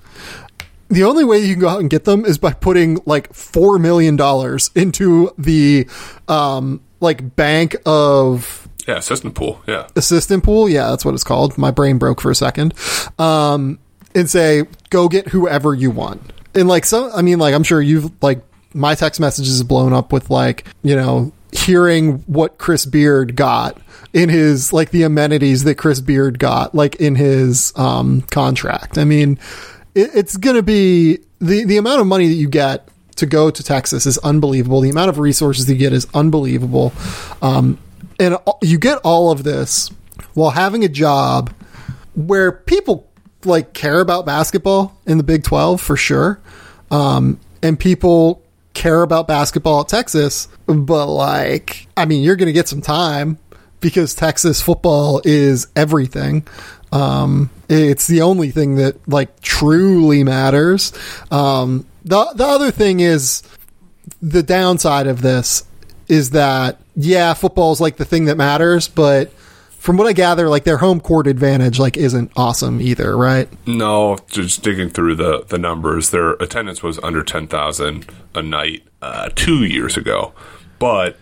The only way you can go out and get them is by putting like 4 million dollars into the um like bank of Yeah, assistant pool. Yeah. assistant pool. Yeah, that's what it's called. My brain broke for a second. Um, and say, go get whoever you want. And like, so, I mean, like, I'm sure you've like my text messages is blown up with like, you know, hearing what Chris Beard got in his like the amenities that Chris Beard got like in his um contract. I mean, it, it's gonna be the the amount of money that you get to go to Texas is unbelievable. The amount of resources you get is unbelievable. Um, and you get all of this while having a job where people like care about basketball in the Big 12 for sure. Um, and people care about basketball at Texas, but like, I mean, you're going to get some time because Texas football is everything. Um, it's the only thing that like truly matters. Um, the, the other thing is the downside of this is that yeah, football is like the thing that matters, but from what I gather, like their home court advantage like isn't awesome either, right? No, just digging through the, the numbers, their attendance was under 10,000 a night uh, two years ago. But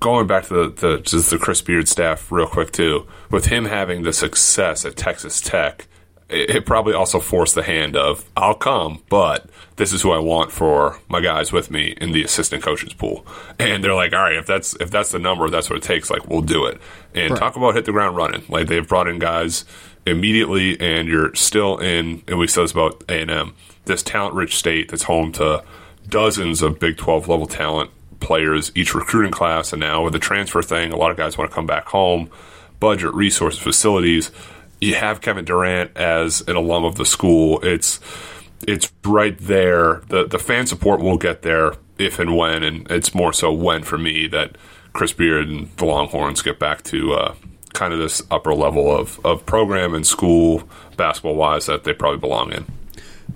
going back to the, the, just the Chris Beard staff real quick, too, with him having the success at Texas Tech, it, it probably also forced the hand of, I'll come, but this is who I want for my guys with me in the assistant coaches pool. And they're like, all right, if that's if that's the number, that's what it takes, like we'll do it. And Right. talk about hit the ground running. Like they've brought in guys immediately, and you're still in. And we said this about A and M, this talent-rich state that's home to dozens of Big Twelve level talent players each recruiting class, and now with the transfer thing, a lot of guys want to come back home. Budget, resources, facilities. You have Kevin Durant as an alum of the school. It's it's right there. the The fan support will get there if and when, and it's more so when for me that Chris Beard and the Longhorns get back to uh, kind of this upper level of, of program and school basketball wise that they probably belong in.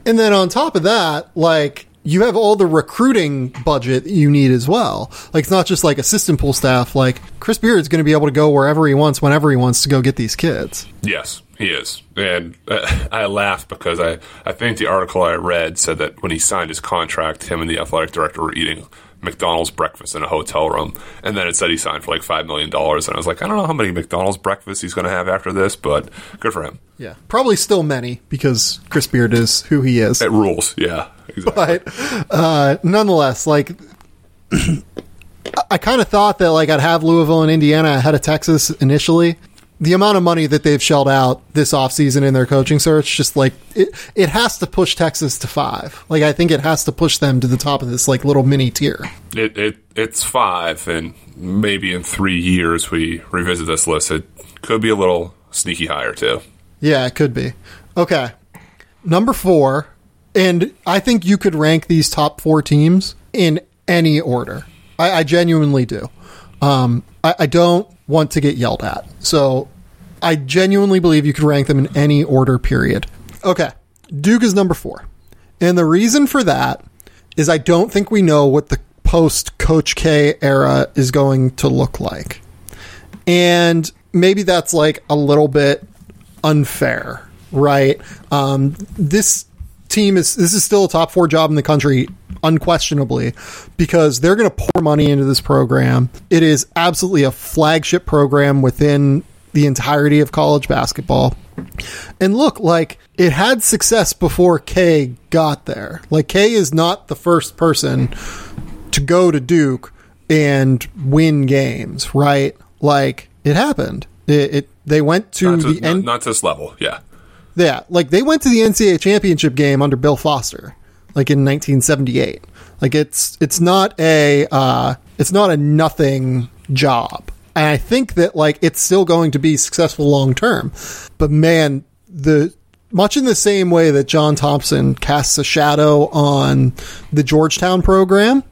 And then on top of that, like you have all the recruiting budget you need as well. Like it's not just like assistant pool staff. Like Chris Beard's going to be able to go wherever he wants, whenever he wants to go get these kids. Yes, he is. And uh, I laugh because I, I think the article I read said that when he signed his contract, him and the athletic director were eating McDonald's breakfast in a hotel room. And then it said he signed for like $5 million. And I was like, I don't know how many McDonald's breakfasts he's going to have after this, but good for him. Yeah, probably still many because Chris Beard is who he is. It rules. Yeah, exactly. but uh, nonetheless, like I kind of thought that like I'd have Louisville and Indiana ahead of Texas initially. The amount of money that they've shelled out this offseason in their coaching search, just like it, it has to push Texas to five. Like I think it has to push them to the top of this like little mini tier. It, it it's five, and maybe in three years we revisit this list. It could be a little sneaky higher too. Yeah, it could be. Okay. Number four, and I think you could rank these top four teams in any order. I, I genuinely do. Um, I, I don't want to get yelled at. So I genuinely believe you could rank them in any order, period. Okay. Duke is number four. And the reason for that is I don't think we know what the post Coach K era is going to look like. And maybe that's like a little bit unfair, right? Um, this team is this is still a top four job in the country, unquestionably, because they're going to pour money into this program. It is absolutely a flagship program within the entirety of college basketball. And look, like it had success before K got there. Like K is not the first person to go to Duke and win games, right? Like it happened. It, it they went to Not to, the not, end. not to this level. Yeah. Yeah, like they went to the NCAA championship game under Bill Foster, like in 1978. Like it's it's not a uh, It's not a nothing job. And I think that like it's still going to be successful long term. But man, the much in the same way that John Thompson casts a shadow on the Georgetown program,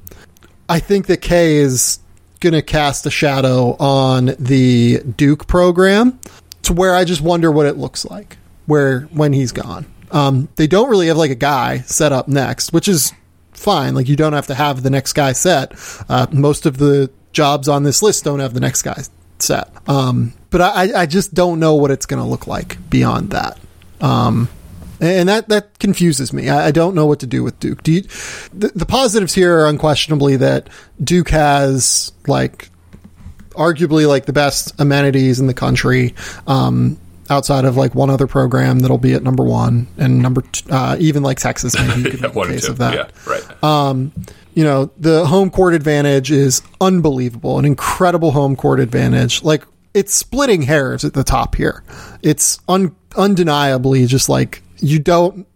I think that K is going to cast a shadow on the Duke program to where I just wonder what it looks like where when he's gone. Um, they don't really have like a guy set up next, which is fine. Like you don't have to have the next guy set. Uh, most of the jobs on this list don't have the next guy set. Um, but I, I just don't know what it's going to look like beyond that. Um, and that that confuses me. I, I, don't know what to do with Duke. Do you, the, the positives here are unquestionably that Duke has like arguably like the best amenities in the country. Um, outside of like one other program that'll be at number one and number two, uh, even like Texas maybe yeah, one case of that. Yeah, right. Um, you know, the home court advantage is unbelievable, an incredible home court advantage. Like it's splitting hairs at the top here. It's un- undeniably just like you don't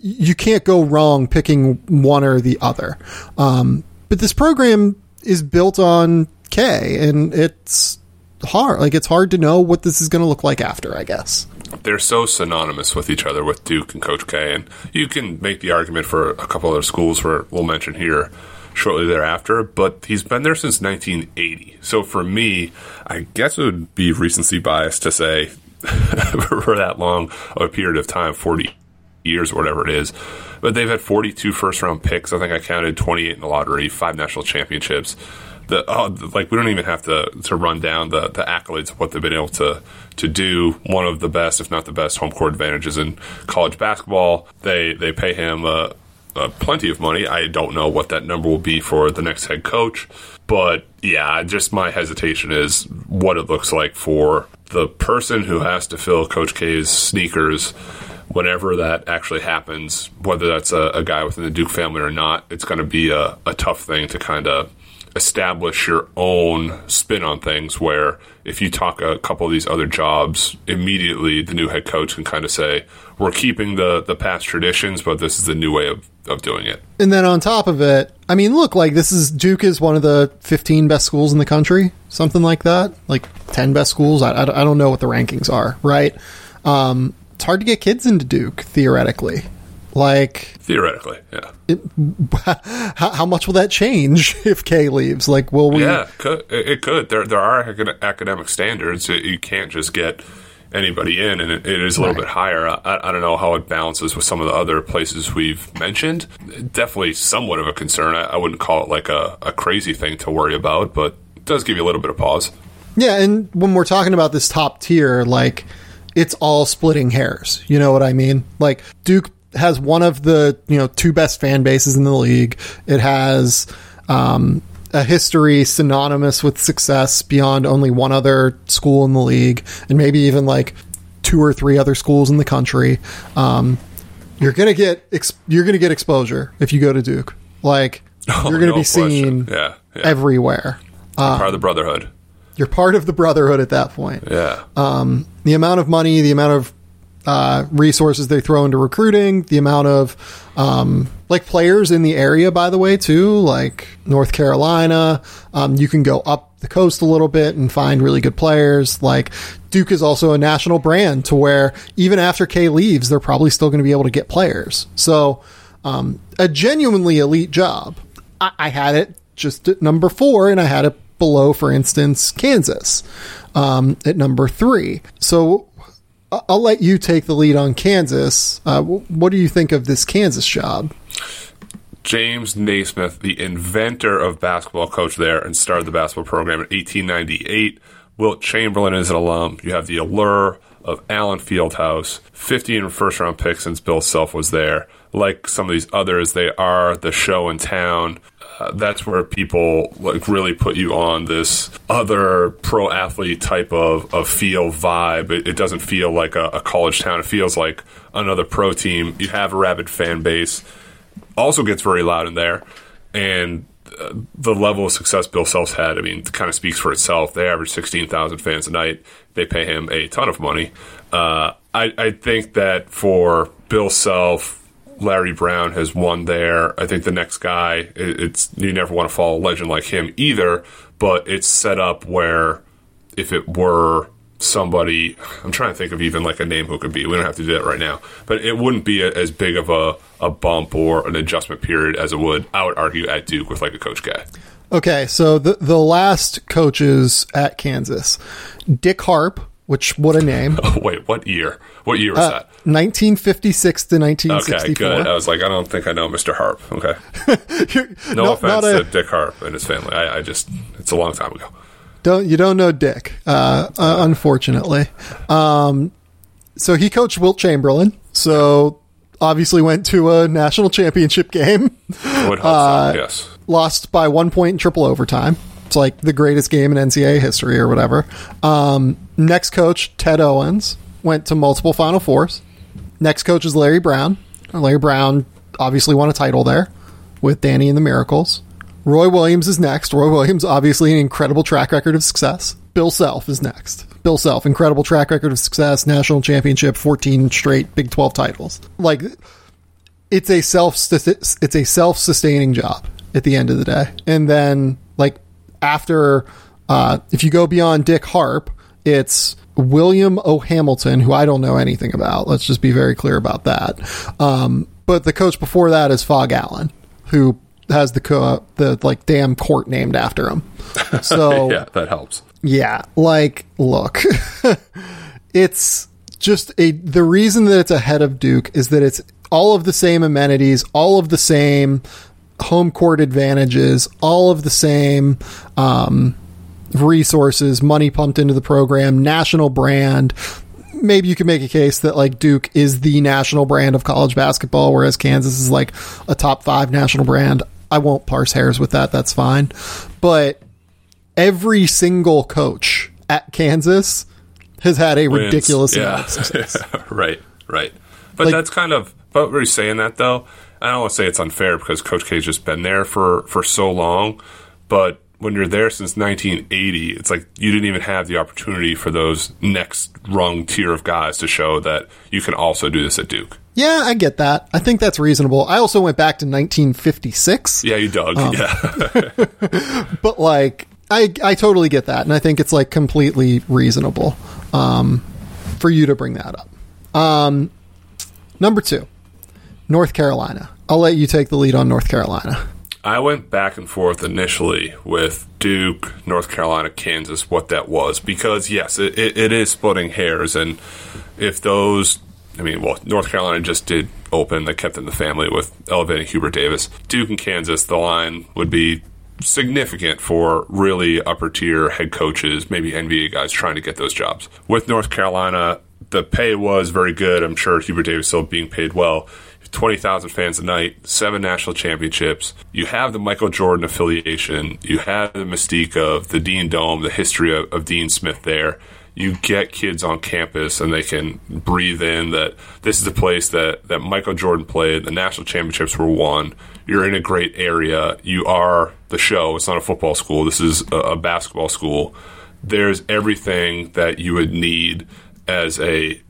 you can't go wrong picking one or the other. Um, but this program is built on K, and it's hard. Like it's hard to know what this is going to look like after. I guess they're so synonymous with each other with Duke and Coach K, and you can make the argument for a couple other schools where we'll mention here shortly thereafter. But he's been there since 1980. So for me, I guess it would be recency bias to say for that long a period of time, 40 years or whatever it is. But they've had 42 first round picks. I think I counted 28 in the lottery, five national championships. The, oh, like we don't even have to to run down the, the accolades of what they've been able to to do. One of the best, if not the best, home court advantages in college basketball. They they pay him uh, uh, plenty of money. I don't know what that number will be for the next head coach, but yeah, just my hesitation is what it looks like for the person who has to fill Coach K's sneakers whenever that actually happens, whether that's a, a guy within the Duke family or not, it's going to be a, a tough thing to kind of establish your own spin on things where if you talk a couple of these other jobs immediately the new head coach can kind of say we're keeping the the past traditions but this is the new way of, of doing it. And then on top of it i mean look like this is duke is one of the 15 best schools in the country something like that like 10 best schools i, I, don't know what the rankings are right? Um, it's hard to get kids into Duke theoretically. Like theoretically, yeah. It, how, how, much will that change if K leaves? Like, will we? Yeah, it could. It could. There, there are academic standards. You can't just get anybody in, and it, it is a little right. bit higher. I, I, don't know how it balances with some of the other places we've mentioned. Definitely somewhat of a concern. I, I wouldn't call it like a, a crazy thing to worry about, but it does give you a little bit of pause. Yeah, and when we're talking about this top tier, like it's all splitting hairs. You know what I mean? Like Duke has one of the you know two best fan bases in the league. It has um, a history synonymous with success beyond only one other school in the league, and maybe even like two or three other schools in the country. Um, you're gonna get ex- you're gonna get exposure if you go to Duke. Like oh, you're gonna no be seen yeah, yeah. everywhere. part of the brotherhood. You're part of the brotherhood at that point. Yeah. Um, the amount of money, the amount of uh, resources they throw into recruiting, the amount of um, like players in the area, by the way, too, like North Carolina. Um, you can go up the coast a little bit and find really good players. Like Duke is also a national brand to where even after K leaves, they're probably still going to be able to get players. So um, a genuinely elite job. I-, I had it just at number four, and I had it below, for instance, Kansas um, at number three. So I'll let you take the lead on Kansas. Uh, what do you think of this Kansas job? James Naismith, the inventor of basketball coach there and started the basketball program in 1898. Wilt Chamberlain is an alum. You have the allure of Allen Fieldhouse, 15 first round picks since Bill Self was there. Like some of these others, they are the show in town. That's where people like really put you on this other pro athlete type of, of feel vibe. It, it doesn't feel like a, a, college town. It feels like another pro team. You have a rabid fan base. Also gets very loud in there, and uh, the level of success Bill Self's had, I mean, kind of speaks for itself. They average sixteen thousand fans a night. They pay him a ton of money. Uh, I, I think that for Bill Self Larry Brown has won there. I think the next guy, it, it's you never want to follow a legend like him either, but it's set up where if it were somebody, I'm trying to think of even like a name who could be. We don't have to do that right now, but it wouldn't be a, as big of a, a bump or an adjustment period as it would, I would argue, at Duke with like a coach guy. Okay, so the the last coaches at Kansas, Dick Harp, which what a name. Oh, wait, what year? What year was Uh, that? 1956 to 1964. Okay, good. I was like, I don't think I know Mr. Harp. Okay. No, No, offense not a- to Dick Harp and his family. I, I just, it's a long time ago. Don't you don't know Dick? Uh, uh, unfortunately, um, so he coached Wilt Chamberlain. So obviously went to a national championship game, Uh, so, yes. lost by one point in triple overtime. It's like the greatest game in NCAA history or whatever. Um, next coach Ted Owens went to multiple Final Fours. Next coach is Larry Brown. Larry Brown obviously won a title there with Danny and the Miracles. Roy Williams is next. Roy Williams, obviously, an incredible track record of success. Bill Self is next. Bill Self, incredible track record of success, national championship, 14 straight Big 12 titles. Like, it's a self it's a self sustaining job at the end of the day. And then, like, after, uh, if you go beyond Dick Harp, it's William O. Hamilton, who I don't know anything about. Let's just be very clear about that. Um, but the coach before that is Phog Allen, who has the co- the like damn court named after him. So yeah, that helps. yeah, like look, it's just a the reason that it's ahead of Duke is that it's all of the same amenities, all of the same home court advantages, all of the same um, resources, money pumped into the program, national brand. Maybe you could make a case that like Duke is the national brand of college basketball, whereas Kansas is like a top five national brand. I won't parse hairs with that. That's fine. But every single coach at Kansas has had a Wins. ridiculous yeah. amount of success. right, right. But Like- that's kind of, but we're saying that though. I don't want to say it's unfair because Coach K's just been there for, for so long. But when you're there since 1980, it's like you didn't even have the opportunity for those next rung tier of guys to show that you can also do this at Duke. Yeah, I get that. I think that's reasonable. I also went back to 1956, Yeah, you dug. Um, yeah. but like I I totally get that, and I think it's like completely reasonable um, for you to bring that up. Um, number two, North Carolina. I'll let you take the lead on North Carolina. I went back and forth initially with Duke, North Carolina, Kansas, what that was, because yes, it, it, it is splitting hairs. And if those, I mean, well, North Carolina just did open, they kept in the family with elevating Hubert Davis. Duke and Kansas, the line would be significant for really upper tier head coaches, maybe NBA guys trying to get those jobs. With North Carolina, the pay was very good. I'm sure Hubert Davis still being paid well. 20,000 fans a night, seven national championships. You have the Michael Jordan affiliation. You have the mystique of the Dean Dome, the history of, of Dean Smith there. You get kids on campus and they can breathe in that this is the place that, that Michael Jordan played. The national championships were won. You're in a great area. You are the show. It's not a football school. This is a, a basketball school. There's everything that you would need as a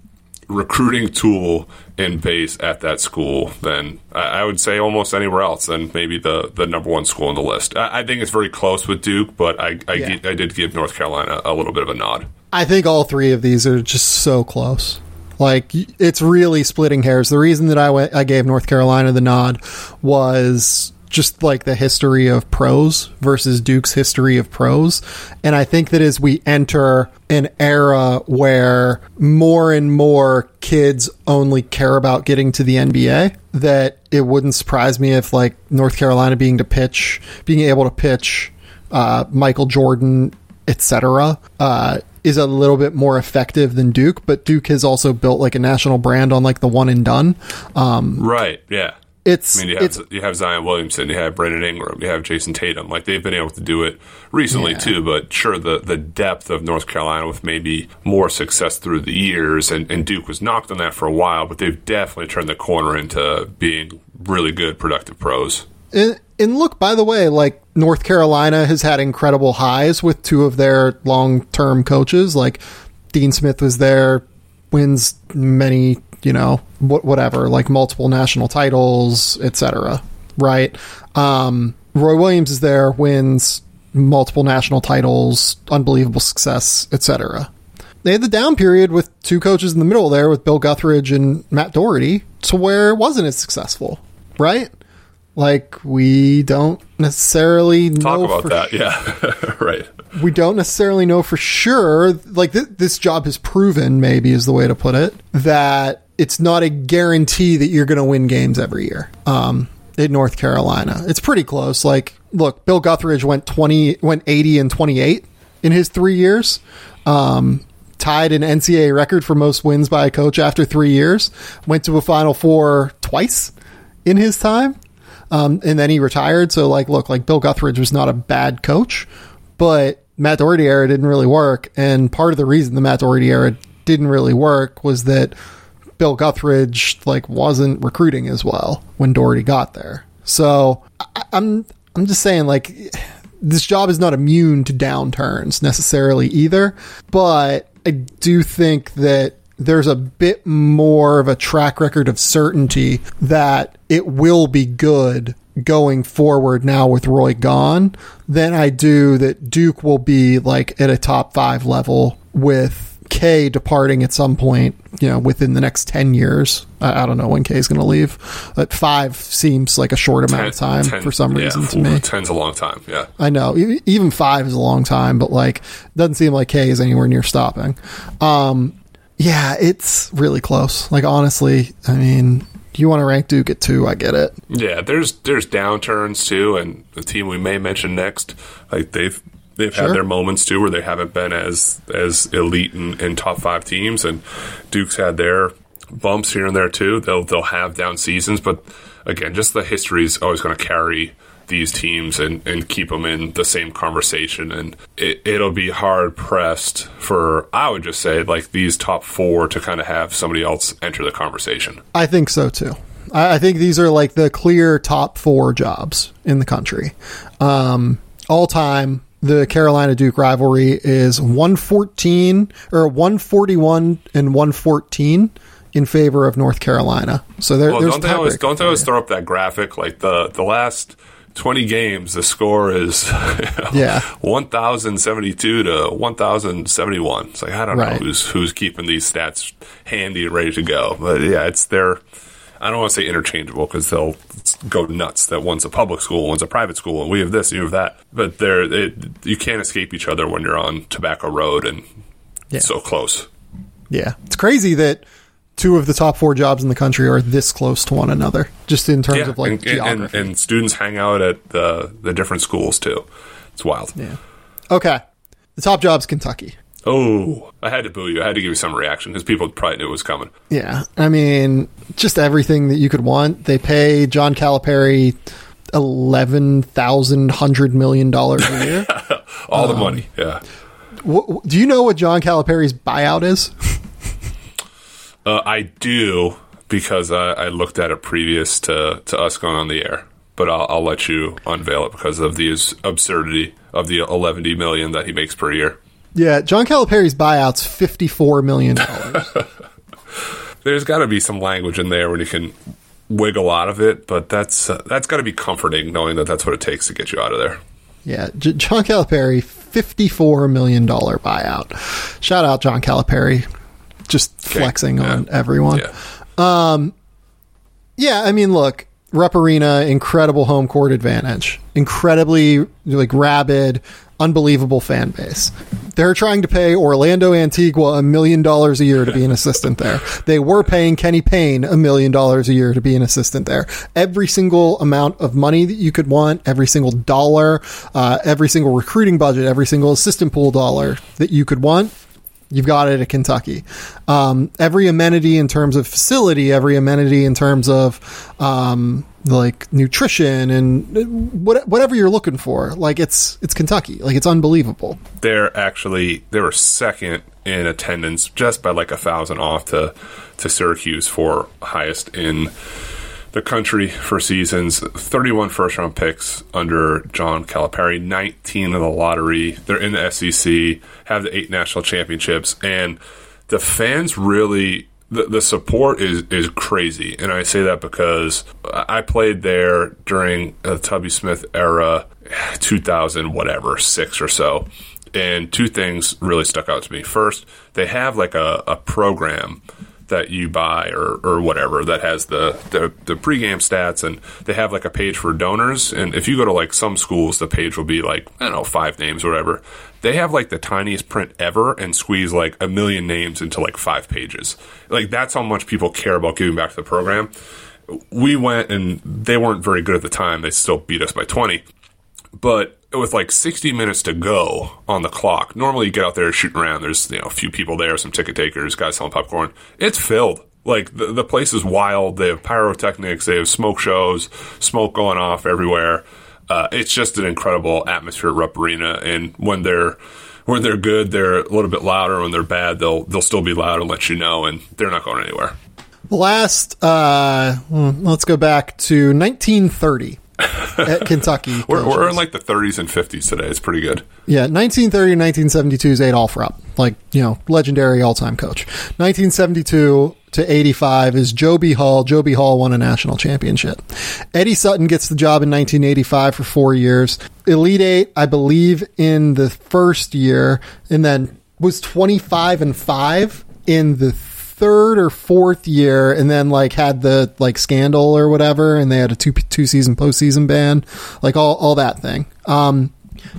recruiting tool and base at that school than I I would say almost anywhere else than maybe the, the number one school on the list. I, I think it's very close with Duke, but I I, Yeah. I did give North Carolina a little bit of a nod. I think all three of these are just so close. Like it's really splitting hairs. The reason that I went, I gave North Carolina the nod was just like the history of pros versus Duke's history of pros. And I think that as we enter an era where more and more kids only care about getting to the NBA, that it wouldn't surprise me if like North Carolina being to pitch, being able to pitch uh, Michael Jordan etc., uh, is a little bit more effective than Duke. But Duke has also built like a national brand on like the one and done. Um, Right? Yeah. It's I mean, you have it's you have Zion Williamson, you have Brandon Ingram, you have Jayson Tatum. Like they've been able to do it recently Yeah. too. But sure, the the depth of North Carolina with maybe more success through the years, and, and Duke was knocked on that for a while, but they've definitely turned the corner into being really good, productive pros. and, and look by the way, like North Carolina has had incredible highs with two of their long term coaches. Like Dean Smith was there, wins many you know, wh- whatever, like multiple national titles, etc. Right? Um, Roy Williams is there, wins multiple national titles, unbelievable success, etc. They had the down period with two coaches in the middle there with Bill Guthridge and Matt Doherty to where it wasn't as successful, right? Like we don't necessarily Talk know about for that. Yeah. right. we don't necessarily know for sure. Like th- this job has proven, maybe is the way to put it, that it's not a guarantee that you're going to win games every year. Um, in North Carolina, it's pretty close. Like, look, Bill Guthridge went twenty, went eighty and twenty eight in his three years. Um, tied an NCAA record for most wins by a coach after three years. Went to a Final Four twice in his time. Um, and then he retired. So, like, look, like Bill Guthridge was not a bad coach, but Matt Doherty era didn't really work. And part of the reason the Matt Doherty era didn't really work was that Bill Guthridge like wasn't recruiting as well when Doherty got there. So I, I'm I'm just saying like this job is not immune to downturns necessarily either, but I do think that there's a bit more of a track record of certainty that it will be good going forward now with Roy gone than I do that Duke will be like at a top five level with K departing at some point, you know, within the next 10 years. I, I don't know when K is going to leave, but five seems like a short amount of time Ten- for some yeah, reason to ooh, me. Ten's a long time. Yeah. I know even five is a long time, but like doesn't seem like K is anywhere near stopping. Um, yeah, it's really close. Like honestly, I mean, you want to rank Duke at two, I get it. Yeah, there's there's downturns too, and the team we may mention next, like they've they've Sure. had their moments too where they haven't been as as elite in, in top five teams, and Duke's had their bumps here and there too. They'll they'll have down seasons, but again, just the history is always going to carry these teams and, and keep them in the same conversation and it, it'll be hard pressed for i would just say like these top four to kind of have somebody else enter the conversation I think so too. I, I think these are like the clear top four jobs in the country. Um, all time, the Carolina Duke rivalry is 114 or 141 and 114 in favor of North Carolina. So there, Well, there's don't they always don't they always throw up that graphic like the the last twenty games the score is Yeah. one thousand seventy two to one thousand seventy one. It's like I don't Right. know who's who's keeping these stats handy and ready to go, but yeah, it's their. I don't want to say interchangeable because they'll go nuts that one's a public school, one's a private school, and we have this, and you have that. But they're it, you can't escape each other when you're on Tobacco Road and Yeah. so close. Yeah, it's crazy that two of the top four jobs in the country are this close to one another, just in terms Yeah, of like and, and, geography. and students hang out at the the different schools too. It's wild. yeah. Okay, the top job's Kentucky. Oh, I had to boo you. I had to give you some reaction because people probably knew it was coming. Yeah, I mean, just everything that you could want. They pay John Calipari eleven thousand hundred million dollars a year. All Um, the money. Yeah. Wh- do you know what John Calipari's buyout is? Uh, I do because I, I looked at it previous to, to us going on the air, but I'll, I'll let you unveil it because of the absurdity of the 11 million that he makes per year. Yeah, John Calipari's buyout's fifty-four million dollars. There's got to be some language in there when you can wiggle out of it, but that's uh, that's got to be comforting knowing that that's what it takes to get you out of there. yeah, J- John Calipari, fifty-four million dollar buyout. Shout out John Calipari, just flexing yeah. on everyone. Yeah. Yeah, I mean, look, Rupp Arena, incredible home court advantage, incredibly like rabid, unbelievable fan base. They're trying to pay Orlando Antigua a million dollars a year to be an assistant there. They were paying Kenny Payne a million dollars a year to be an assistant there. Every single amount of money that you could want, every single dollar, uh, every single recruiting budget, every single assistant pool dollar that you could want, You've got it at Kentucky. Um, every amenity in terms of facility, every amenity in terms of um, like nutrition and what, whatever you're looking for, like it's it's Kentucky. Like it's unbelievable. they're actually they were second in attendance just by like a thousand off to to Syracuse for highest in the country for seasons 31 first round picks under John Calipari 19 in the lottery they're in the SEC have the eight national championships and the fans really the, the support is, is crazy. And I say that because I played there during the Tubby Smith era, 2000, whatever, six or so. And two things really stuck out to me. First, they have like a, a program that you buy or, or whatever that has the, the, the pregame stats and they have like a page for donors. And if you go to like some schools, the page will be like, I don't know, five names or whatever. They have like the tiniest print ever and squeeze like a million names into like five pages. Like that's how much people care about giving back to the program. We went and they weren't very good at the time. They still beat us by 20. But with like 60 minutes to go on the clock, normally you get out there shooting around. There's you know a few people there, some ticket takers, guys selling popcorn. It's filled. Like the, the place is wild. They have pyrotechnics. They have smoke shows, smoke going off everywhere. Uh, it's just an incredible atmosphere at Rupp Arena. And when they're when they're good, they're a little bit louder. When they're bad, they'll they'll still be loud and let you know. And they're not going anywhere. Last, uh, let's go back to 1930 at Kentucky. we're, we're, in like the 30s and 50s today. It's pretty good. Yeah, 1930 and 1972 is Adolph Rupp, like you know, legendary all-time coach. 1972 to 85 is Joe B. Hall. Joe B. Hall won a national championship. Eddie Sutton gets the job in 1985 for four years. Elite Eight, I believe, in the first year, and then was 25 and five in the third or fourth year, and then like had the like scandal or whatever, and they had a two two season postseason ban, like all all that thing. Um,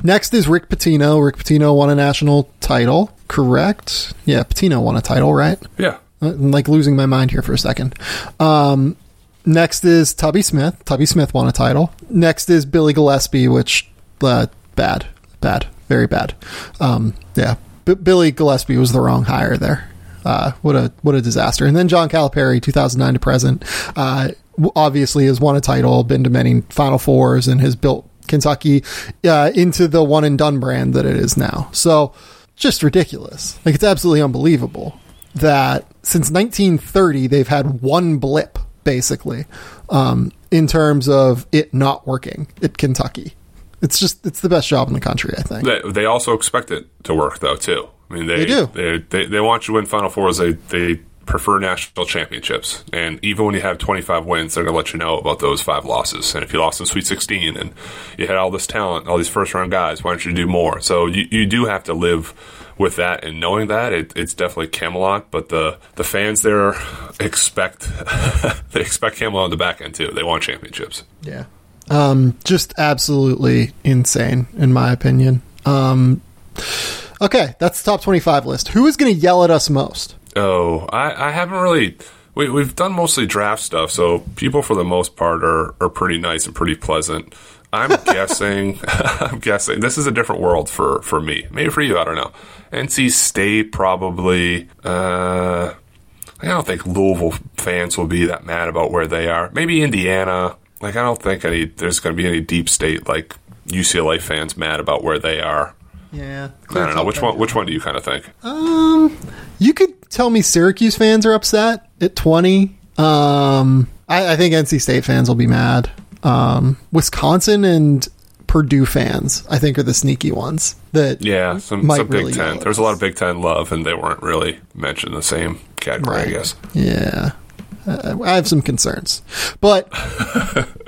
next is Rick Pitino. Rick Pitino won a national title, correct? Yeah, Pitino won a title, right? Yeah. I'm like losing my mind here for a second. Um, next is Tubby Smith. Tubby Smith won a title. Next is Billy Gillispie, which uh, bad, bad, very bad. Um, yeah, B- Billy Gillispie was the wrong hire there. Uh, what a what a disaster. And then John Calipari, 2009 to present, uh, obviously has won a title, been to many Final Fours, and has built Kentucky uh, into the one and done brand that it is now. So just ridiculous. Like it's absolutely unbelievable that since 1930 they've had one blip basically um, in terms of it not working at Kentucky. It's just it's the best job in the country, I think. They, they also expect it to work though too. I mean, they, they do. They, they, they want you to win Final Fours. They they prefer national championships, and even when you have 25 wins, they're going to let you know about those five losses. And if you lost in Sweet 16 and you had all this talent, all these first round guys, why don't you do more? So you you do have to live with that and knowing that it, it's definitely Camelot, but the the fans there expect they expect Camelot on the back end too. They want championships. Yeah. Um, just absolutely insane, in my opinion. Um, Okay, that's the top 25 list. Who is going to yell at us most? Oh, I, I haven't really. We, we've done mostly draft stuff, so people for the most part are, are pretty nice and pretty pleasant. I'm guessing. I'm guessing this is a different world for for me. Maybe for you, I don't know. NC State probably. Uh, I don't think Louisville fans will be that mad about where they are. Maybe Indiana. Like I don't think any there's going to be any deep state like UCLA fans mad about where they are. Yeah, I don't know which one. Which one do you kind of think? Um, you could tell me Syracuse fans are upset at twenty. Um, I, I think NC State fans will be mad. Um, Wisconsin and Purdue fans, I think, are the sneaky ones that yeah, some, some Big really Ten. There's a lot of Big Ten love, and they weren't really mentioned in the same category. Right. I guess. Yeah, uh, I have some concerns, but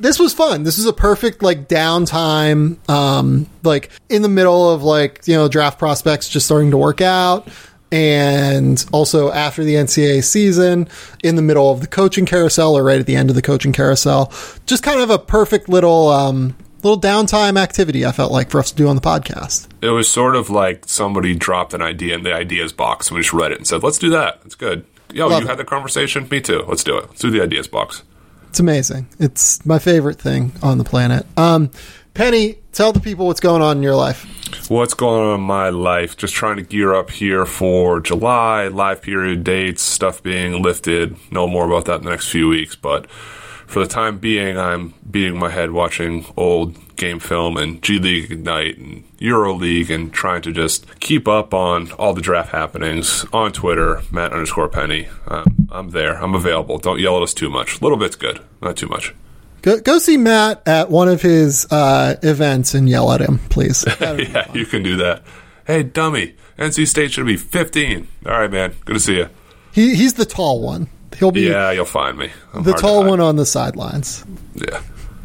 this was fun. This is a perfect like downtime, um, like in the middle of like you know draft prospects just starting to work out, and also after the NCAA season, in the middle of the coaching carousel or right at the end of the coaching carousel, just kind of a perfect little um, little downtime activity. I felt like for us to do on the podcast. It was sort of like somebody dropped an idea in the ideas box and we just read it and said, "Let's do that. It's good." Yo, Love you it. had the conversation. Me too. Let's do it. Let's do the ideas box. It's amazing. It's my favorite thing on the planet. Um, Penny, tell the people what's going on in your life. What's going on in my life? Just trying to gear up here for July, live period dates, stuff being lifted. Know more about that in the next few weeks, but for the time being, I'm beating my head watching old game film and G League Ignite and Euro League and trying to just keep up on all the draft happenings on Twitter, Matt underscore Penny. Um, I'm there. I'm available. Don't yell at us too much. A little bit's good, not too much. Go, go see Matt at one of his uh, events and yell at him, please. yeah, you can do that. Hey, dummy. NC State should be 15. All right, man. Good to see you. He he's the tall one. He'll be Yeah, you'll find me. I'm the tall one on the sidelines. Yeah.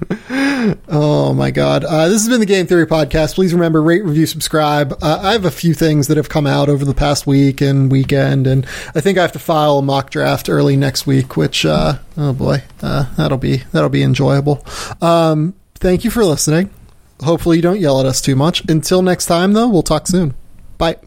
Oh my god! Uh, this has been the Game Theory podcast. Please remember rate, review, subscribe. Uh, I have a few things that have come out over the past week and weekend, and I think I have to file a mock draft early next week. Which uh, oh boy, uh, that'll be that'll be enjoyable. Um, thank you for listening. Hopefully, you don't yell at us too much. Until next time, though, we'll talk soon. Bye.